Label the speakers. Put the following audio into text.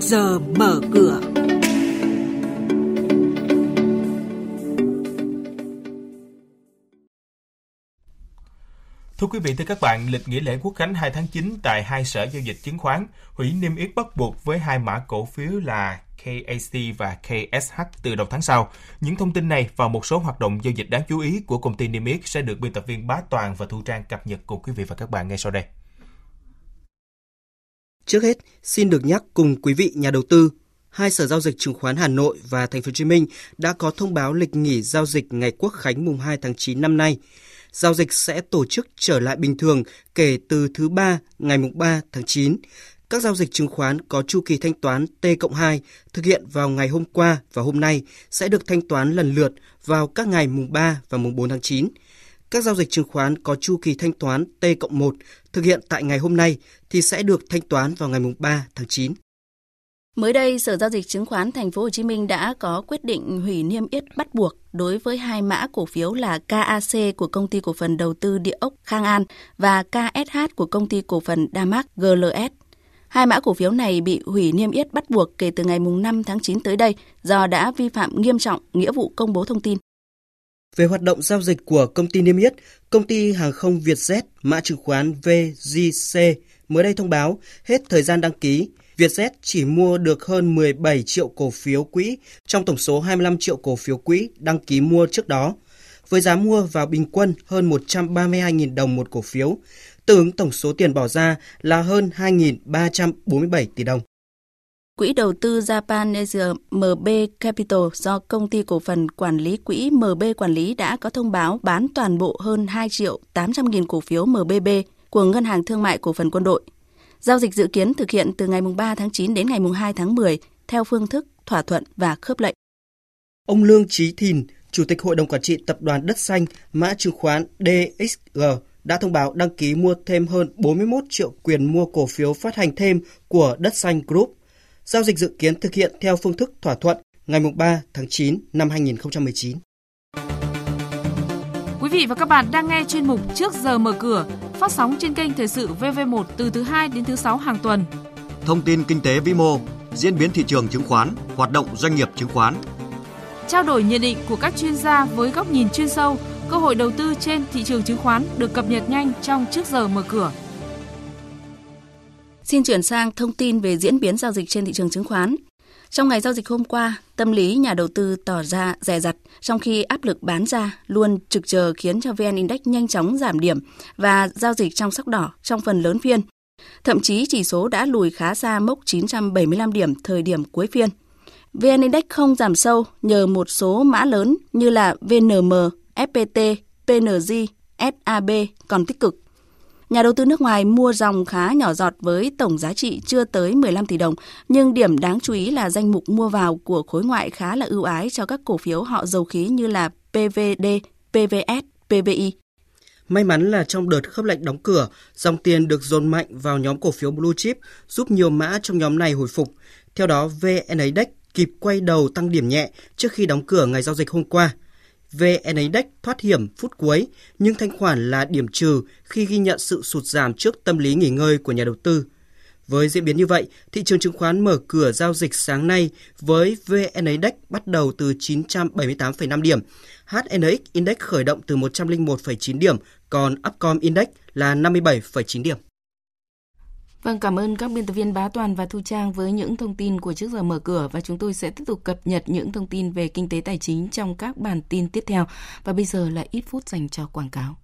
Speaker 1: trước giờ mở cửa.
Speaker 2: Thưa quý vị, thưa các bạn, lịch nghỉ lễ Quốc khánh 2 tháng 9 tại hai sở giao dịch chứng khoán hủy niêm yết bắt buộc với hai mã cổ phiếu là KAC và KSH từ đầu tháng sau. Những thông tin này và một số hoạt động giao dịch đáng chú ý của công ty niêm yết sẽ được biên tập viên Bá Toàn và Thu Trang cập nhật cùng quý vị và các bạn ngay sau đây.
Speaker 3: Trước hết, xin được nhắc cùng quý vị nhà đầu tư, hai sở giao dịch chứng khoán Hà Nội và Thành phố Hồ Chí Minh đã có thông báo lịch nghỉ giao dịch ngày Quốc khánh mùng 2 tháng 9 năm nay. Giao dịch sẽ tổ chức trở lại bình thường kể từ thứ ba ngày mùng 3 tháng 9. Các giao dịch chứng khoán có chu kỳ thanh toán T cộng 2 thực hiện vào ngày hôm qua và hôm nay sẽ được thanh toán lần lượt vào các ngày mùng 3 và mùng 4 tháng 9. Các giao dịch chứng khoán có chu kỳ thanh toán T cộng 1 thực hiện tại ngày hôm nay thì sẽ được thanh toán vào ngày mùng 3 tháng 9.
Speaker 4: Mới đây, Sở giao dịch chứng khoán Thành phố Hồ Chí Minh đã có quyết định hủy niêm yết bắt buộc đối với hai mã cổ phiếu là KAC của công ty cổ phần đầu tư địa ốc Khang An và KSH của công ty cổ phần Damac GLS. Hai mã cổ phiếu này bị hủy niêm yết bắt buộc kể từ ngày 5 tháng 9 tới đây do đã vi phạm nghiêm trọng nghĩa vụ công bố thông tin.
Speaker 3: Về hoạt động giao dịch của công ty niêm yết, công ty hàng không Vietjet mã chứng khoán VGC mới đây thông báo hết thời gian đăng ký, Vietjet chỉ mua được hơn 17 triệu cổ phiếu quỹ trong tổng số 25 triệu cổ phiếu quỹ đăng ký mua trước đó, với giá mua vào bình quân hơn 132.000 đồng một cổ phiếu, tương ứng tổng số tiền bỏ ra là hơn 2.347 tỷ đồng.
Speaker 4: Quỹ đầu tư Japan Asia MB Capital do công ty cổ phần quản lý quỹ MB quản lý đã có thông báo bán toàn bộ hơn 2 triệu 800 nghìn cổ phiếu MBB của Ngân hàng Thương mại Cổ phần Quân đội. Giao dịch dự kiến thực hiện từ ngày 3 tháng 9 đến ngày 2 tháng 10 theo phương thức thỏa thuận và khớp lệnh.
Speaker 3: Ông Lương Chí Thìn, Chủ tịch Hội đồng Quản trị Tập đoàn Đất Xanh, mã chứng khoán DXG đã thông báo đăng ký mua thêm hơn 41 triệu quyền mua cổ phiếu phát hành thêm của Đất Xanh Group. Giao dịch dự kiến thực hiện theo phương thức thỏa thuận ngày 3 tháng 9 năm 2019.
Speaker 5: Quý vị và các bạn đang nghe chuyên mục Trước giờ mở cửa, phát sóng trên kênh Thời sự VV1 từ thứ 2 đến thứ 6 hàng tuần.
Speaker 6: Thông tin kinh tế vĩ mô, diễn biến thị trường chứng khoán, hoạt động doanh nghiệp chứng khoán.
Speaker 5: Trao đổi nhận định của các chuyên gia với góc nhìn chuyên sâu, cơ hội đầu tư trên thị trường chứng khoán được cập nhật nhanh trong Trước giờ mở cửa.
Speaker 4: Xin chuyển sang thông tin về diễn biến giao dịch trên thị trường chứng khoán. Trong ngày giao dịch hôm qua, tâm lý nhà đầu tư tỏ ra rẻ rặt, trong khi áp lực bán ra luôn trực chờ khiến cho VN Index nhanh chóng giảm điểm và giao dịch trong sắc đỏ trong phần lớn phiên. Thậm chí chỉ số đã lùi khá xa mốc 975 điểm thời điểm cuối phiên. VN Index không giảm sâu nhờ một số mã lớn như là VNM, FPT, PNG, SAB còn tích cực Nhà đầu tư nước ngoài mua dòng khá nhỏ giọt với tổng giá trị chưa tới 15 tỷ đồng, nhưng điểm đáng chú ý là danh mục mua vào của khối ngoại khá là ưu ái cho các cổ phiếu họ dầu khí như là PVD, PVS, PVI.
Speaker 3: May mắn là trong đợt khớp lệnh đóng cửa, dòng tiền được dồn mạnh vào nhóm cổ phiếu blue chip, giúp nhiều mã trong nhóm này hồi phục. Theo đó, VN Index kịp quay đầu tăng điểm nhẹ trước khi đóng cửa ngày giao dịch hôm qua – VN Index thoát hiểm phút cuối, nhưng thanh khoản là điểm trừ khi ghi nhận sự sụt giảm trước tâm lý nghỉ ngơi của nhà đầu tư. Với diễn biến như vậy, thị trường chứng khoán mở cửa giao dịch sáng nay với VN Index bắt đầu từ 978,5 điểm, HNX Index khởi động từ 101,9 điểm, còn Upcom Index là 57,9 điểm.
Speaker 4: Vâng, cảm ơn các biên tập viên Bá Toàn và Thu Trang với những thông tin của trước giờ mở cửa và chúng tôi sẽ tiếp tục cập nhật những thông tin về kinh tế tài chính trong các bản tin tiếp theo. Và bây giờ là ít phút dành cho quảng cáo.